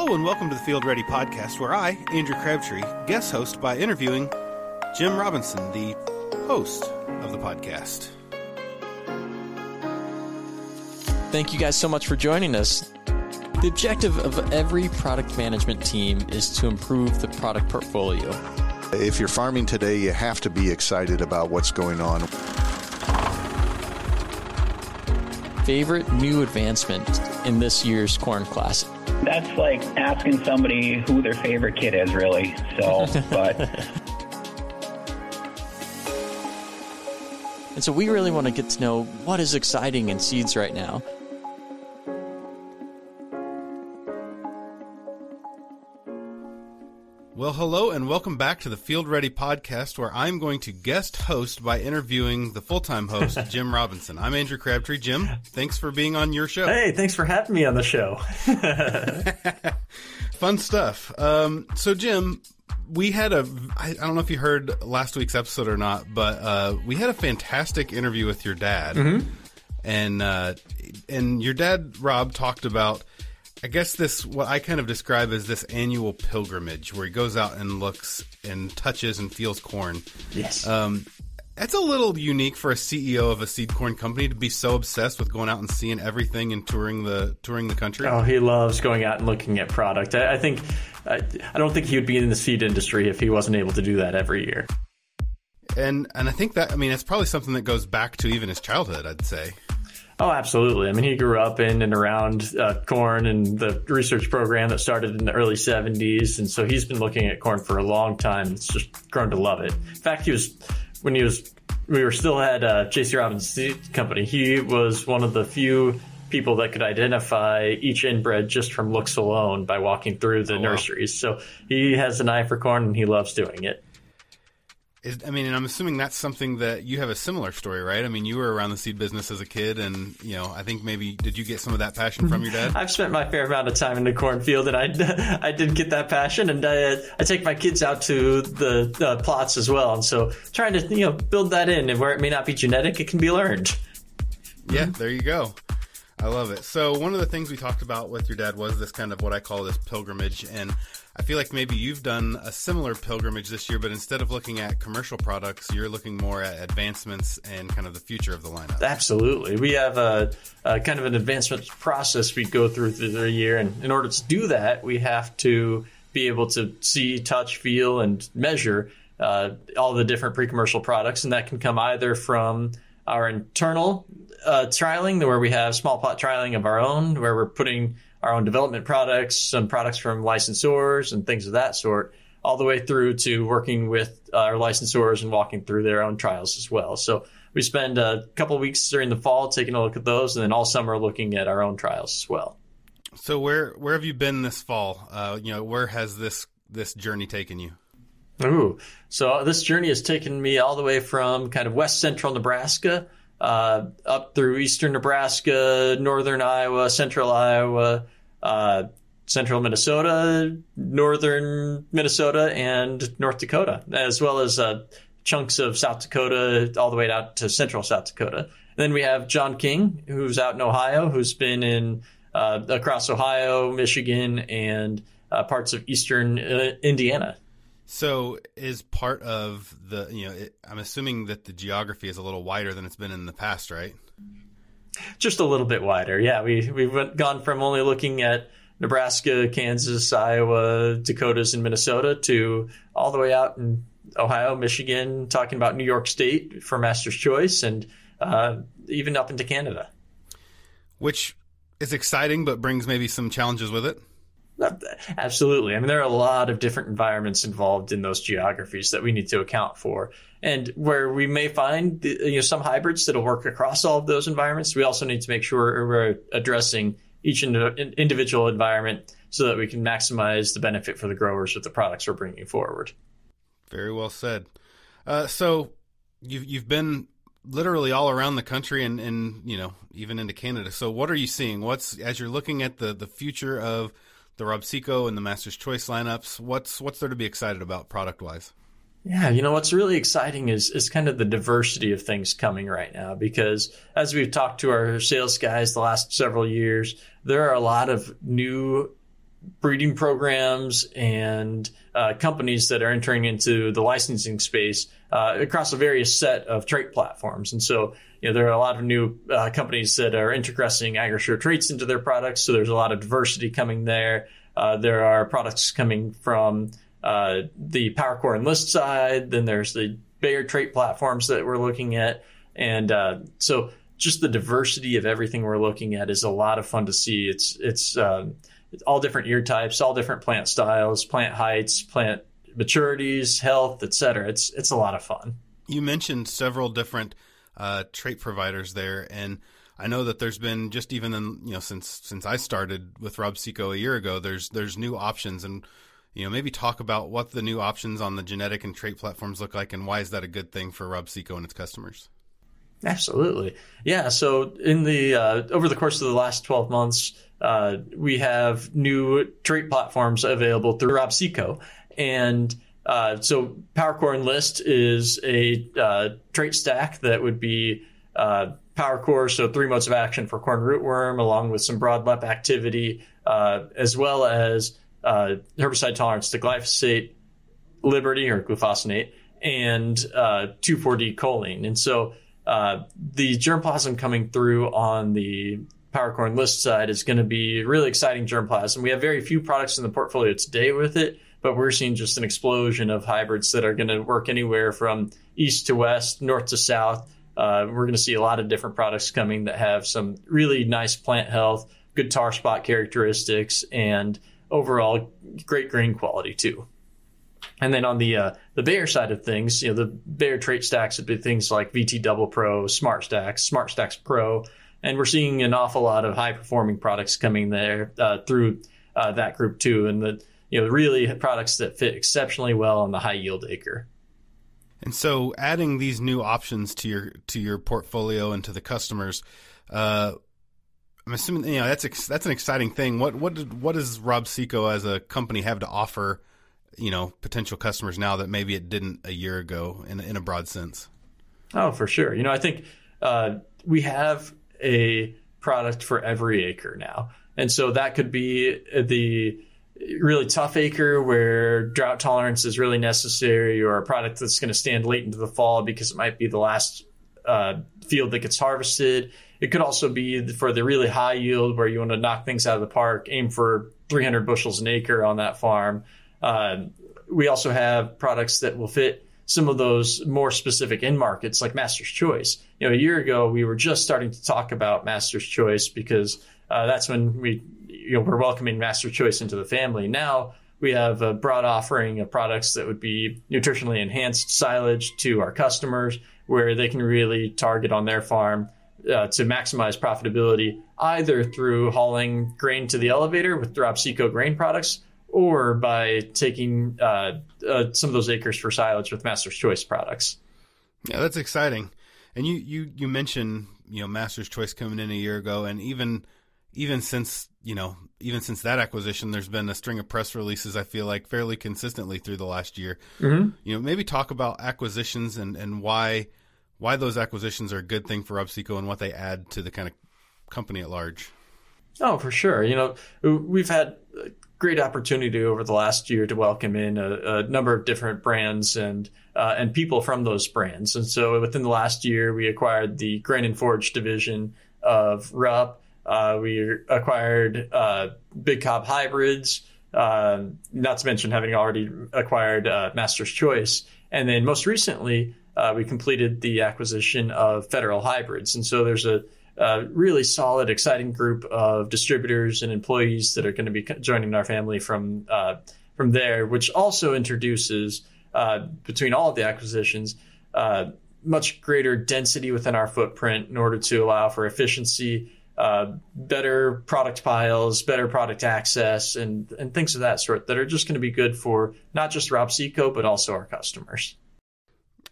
Hello and welcome to the Field Ready podcast, where I, Andrew Crabtree, guest host by interviewing Jim Robinson, the host of the podcast. Thank you guys so much for joining us. The objective of every product management team is to improve the product portfolio. If you're farming today, you have to be excited about what's going on. Favorite new advancement in this year's Corn Classic? That's like asking somebody who their favorite kid is, really. So, but. And so we really want to get to know what is exciting in seeds right now. Well, hello and welcome back to the Field Ready podcast, where I'm going to guest host by interviewing the full time host, Jim Robinson. I'm Andrew Crabtree. Jim, thanks for being on your show. Hey, thanks for having me on the show. Fun stuff. Um, so, Jim, we had a, I don't know if you heard last week's episode or not, but uh, we had a fantastic interview with your dad. Mm-hmm. And, uh, and your dad, Rob, talked about I guess this what I kind of describe as this annual pilgrimage where he goes out and looks and touches and feels corn. Yes. Um, that's a little unique for a CEO of a seed corn company to be so obsessed with going out and seeing everything and touring the touring the country. Oh, he loves going out and looking at product. I, I think I, I don't think he would be in the seed industry if he wasn't able to do that every year. And and I think that I mean it's probably something that goes back to even his childhood. I'd say. Oh, absolutely. I mean, he grew up in and around uh, corn and the research program that started in the early 70s. And so he's been looking at corn for a long time. It's just grown to love it. In fact, he was, when he was, we were still at uh, JC Robinson Seed Company, he was one of the few people that could identify each inbred just from looks alone by walking through the oh, nurseries. Wow. So he has an eye for corn and he loves doing it. Is, I mean, and I'm assuming that's something that you have a similar story, right? I mean, you were around the seed business as a kid, and you know, I think maybe did you get some of that passion from your dad? I've spent my fair amount of time in the cornfield, and I, I did get that passion, and I, I take my kids out to the uh, plots as well, and so trying to you know build that in, and where it may not be genetic, it can be learned. Yeah, there you go. I love it. So one of the things we talked about with your dad was this kind of what I call this pilgrimage, and I feel like maybe you've done a similar pilgrimage this year, but instead of looking at commercial products, you're looking more at advancements and kind of the future of the lineup. Absolutely. We have a, a kind of an advancement process we go through through the year. And in order to do that, we have to be able to see, touch, feel, and measure uh, all the different pre commercial products. And that can come either from our internal uh, trialing, where we have small pot trialing of our own, where we're putting our own development products, some products from licensors and things of that sort, all the way through to working with our licensors and walking through their own trials as well. So we spend a couple weeks during the fall taking a look at those, and then all summer looking at our own trials as well. So where where have you been this fall? Uh, you know, where has this this journey taken you? Ooh, so this journey has taken me all the way from kind of west central Nebraska uh, up through eastern Nebraska, northern Iowa, central Iowa, uh, central Minnesota, northern Minnesota, and North Dakota, as well as uh, chunks of South Dakota all the way out to central South Dakota. And then we have John King, who's out in Ohio, who's been in uh, across Ohio, Michigan, and uh, parts of eastern Indiana. So, is part of the you know it, I'm assuming that the geography is a little wider than it's been in the past, right? Just a little bit wider, yeah. We we've gone from only looking at Nebraska, Kansas, Iowa, Dakotas, and Minnesota to all the way out in Ohio, Michigan, talking about New York State for Master's Choice, and uh, even up into Canada. Which is exciting, but brings maybe some challenges with it. Absolutely. I mean, there are a lot of different environments involved in those geographies that we need to account for. And where we may find you know, some hybrids that'll work across all of those environments, we also need to make sure we're addressing each individual environment so that we can maximize the benefit for the growers with the products we're bringing forward. Very well said. Uh, so you've you've been literally all around the country and, and you know even into Canada. So what are you seeing? What's as you're looking at the the future of the Rob-See-Co and the Master's Choice lineups. What's what's there to be excited about product wise? Yeah, you know what's really exciting is is kind of the diversity of things coming right now because as we've talked to our sales guys the last several years, there are a lot of new breeding programs and uh, companies that are entering into the licensing space uh, across a various set of trait platforms. And so, you know, there are a lot of new uh, companies that are introgressing Agrisure traits into their products. So there's a lot of diversity coming there. Uh, there are products coming from uh, the PowerCore Enlist side. Then there's the Bayer trait platforms that we're looking at. And uh, so just the diversity of everything we're looking at is a lot of fun to see. It's, it's, um, all different ear types, all different plant styles, plant heights, plant maturities, health, etc. It's it's a lot of fun. You mentioned several different uh, trait providers there, and I know that there's been just even in, you know since since I started with Rob-See-Co a year ago. There's there's new options, and you know maybe talk about what the new options on the genetic and trait platforms look like, and why is that a good thing for Rob-See-Co and its customers. Absolutely, yeah. So in the uh, over the course of the last twelve months, uh, we have new trait platforms available through Rob-See-Co. And uh, so PowerCore Enlist is a uh, trait stack that would be uh, PowerCore, so three modes of action for corn rootworm, along with some broad LEP activity, uh, as well as herbicide tolerance to glyphosate, Liberty or glufosinate, and 2,4-D choline. And so the germplasm coming through on the PowerCore Enlist side is going to be really exciting germplasm. We have very few products in the portfolio today with it, but we're seeing just an explosion of hybrids that are going to work anywhere from east to west, north to south. Uh, we're going to see a lot of different products coming that have some really nice plant health, good tar spot characteristics, and overall great grain quality too. And then on the uh, the Bayer side of things, you know, the Bayer trait stacks would be things like VT Double Pro, SmartStax, Smart Stacks Pro, and we're seeing an awful lot of high performing products coming there uh, through uh, that group too, and the you know really products that fit exceptionally well on the high yield acre. And so, adding these new options to your to your portfolio and to the customers, uh, I'm assuming you know that's that's an exciting thing. What what did, what does Rob-See-Co as a company have to offer, you know, potential customers now that maybe it didn't a year ago in in a broad sense? Oh, for sure. You know, I think uh, we have a product for every acre now. And so that could be the really tough acre where drought tolerance is really necessary or a product that's going to stand late into the fall because it might be the last uh, field that gets harvested. It could also be for the really high yield where you want to knock things out of the park, aim for 300 bushels an acre on that farm. Uh, we also have products that will fit some of those more specific end markets like Master's Choice. You know, a year ago we were just starting to talk about Master's Choice because uh, that's when we, you know, we're welcoming Master's Choice into the family. Now we have a broad offering of products that would be nutritionally enhanced silage to our customers, where they can really target on their farm uh, to maximize profitability, either through hauling grain to the elevator with Rob-See-Co grain products or by taking uh, uh, some of those acres for silage with Master's Choice products. Yeah, that's exciting. And you, you, you mentioned you know Master's Choice coming in a year ago, and even even since you know even since that acquisition, there's been a string of press releases. I feel like fairly consistently through the last year. Mm-hmm. You know, maybe talk about acquisitions and and why why those acquisitions are a good thing for Rob-See-Co and what they add to the kind of company at large. Oh, for sure. You know, we've had a great opportunity over the last year to welcome in a, a number of different brands and uh, and people from those brands. And so within the last year, we acquired the Grain and Forage division of Rupp. Uh, we acquired uh, Big Cob Hybrids, uh, not to mention having already acquired uh, Master's Choice. And then most recently, uh, we completed the acquisition of Federal Hybrids. And so there's a a really solid, exciting group of distributors and employees that are going to be joining our family from uh, from there, which also introduces uh, between all of the acquisitions uh, much greater density within our footprint in order to allow for efficiency, uh, better product piles, better product access, and and things of that sort that are just going to be good for not just Rob-See-Co but also our customers.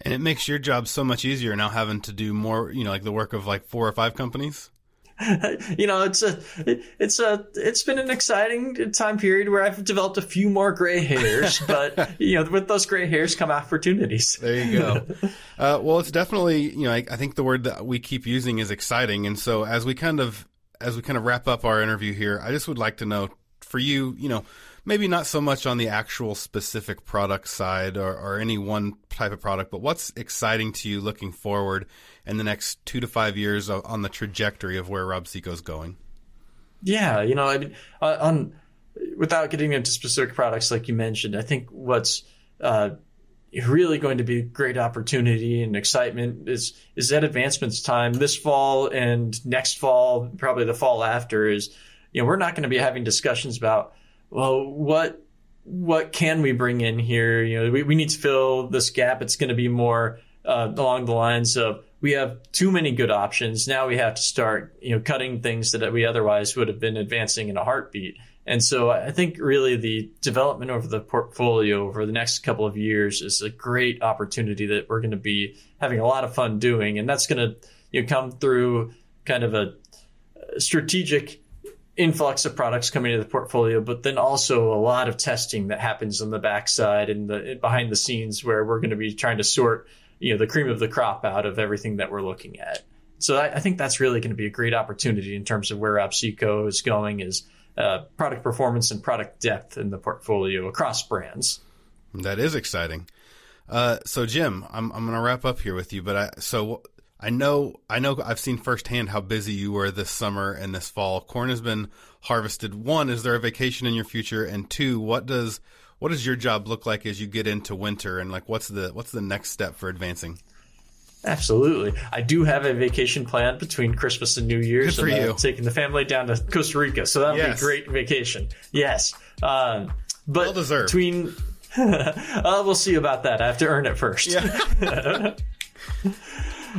And it makes your job so much easier now having to do more, you know, like the work of like four or five companies. you know, it's a, it's a, it's been an exciting time period where I've developed a few more gray hairs, but you know, with those gray hairs come opportunities. There you go. uh, well, it's definitely, you know, I, I think the word that we keep using is exciting. And so as we kind of, as we kind of wrap up our interview here, I just would like to know for you, you know, maybe not so much on the actual specific product side or, or any one type of product, but what's exciting to you looking forward in the next two to five years on the trajectory of where Rob is going? Yeah, you know, I mean, uh, on without getting into specific products like you mentioned, I think what's uh, really going to be great opportunity and excitement is is that advancements time this fall and next fall, probably the fall after is, you know, we're not going to be having discussions about well, what what can we bring in here? You know, we, we need to fill this gap. It's going to be more uh, along the lines of we have too many good options. Now we have to start, you know, cutting things that we otherwise would have been advancing in a heartbeat. And so I think really the development over the portfolio over the next couple of years is a great opportunity that we're going to be having a lot of fun doing. And that's going to you know, come through kind of a strategic influx of products coming to the portfolio, but then also a lot of testing that happens on the backside and the behind the scenes where we're going to be trying to sort, you know, the cream of the crop out of everything that we're looking at. So I, I think that's really going to be a great opportunity in terms of where Rob-See-Co is going is uh, product performance and product depth in the portfolio across brands. That is exciting. Uh, so Jim, I'm I'm going to wrap up here with you, but I so I know I know I've seen firsthand how busy you were this summer and this fall. Corn has been harvested. One, is there a vacation in your future? And two, what does what does your job look like as you get into winter and like what's the what's the next step for advancing? Absolutely. I do have a vacation planned between Christmas and New Year's. Good for you. Uh, taking the family down to Costa Rica. So that'll yes. be a great vacation. Yes. Um, but well deserved. between, uh, we'll see about that. I have to earn it first. Yeah.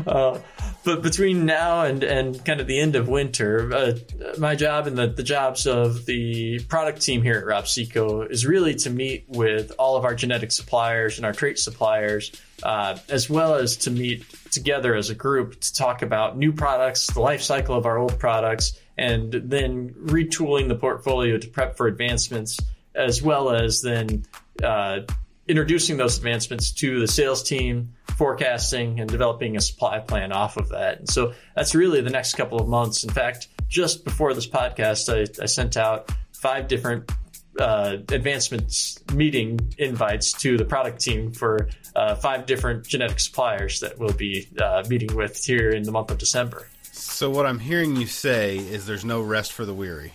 uh, but between now and, and kind of the end of winter, uh, my job and the, the jobs of the product team here at Rob-See-Co is really to meet with all of our genetic suppliers and our trait suppliers, uh, as well as to meet together as a group to talk about new products, the life cycle of our old products, and then retooling the portfolio to prep for advancements, as well as then uh, introducing those advancements to the sales team forecasting and developing a supply plan off of that. And so that's really the next couple of months. In fact, just before this podcast, I, I sent out five different uh, advancements meeting invites to the product team for uh, five different genetic suppliers that we'll be uh, meeting with here in the month of December. So, what I'm hearing you say is there's no rest for the weary.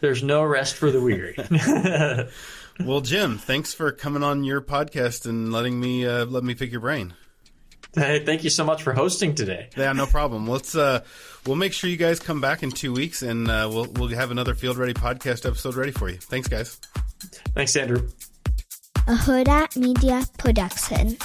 There's no rest for the weary. well, Jim, thanks for coming on your podcast and letting me uh, let me pick your brain. Hey, thank you so much for hosting today. Yeah, no problem. Let's uh, we'll make sure you guys come back in two weeks, and uh, we'll we'll have another Field Ready podcast episode ready for you. Thanks, guys. Thanks, Andrew. A Hurrdat Media Production.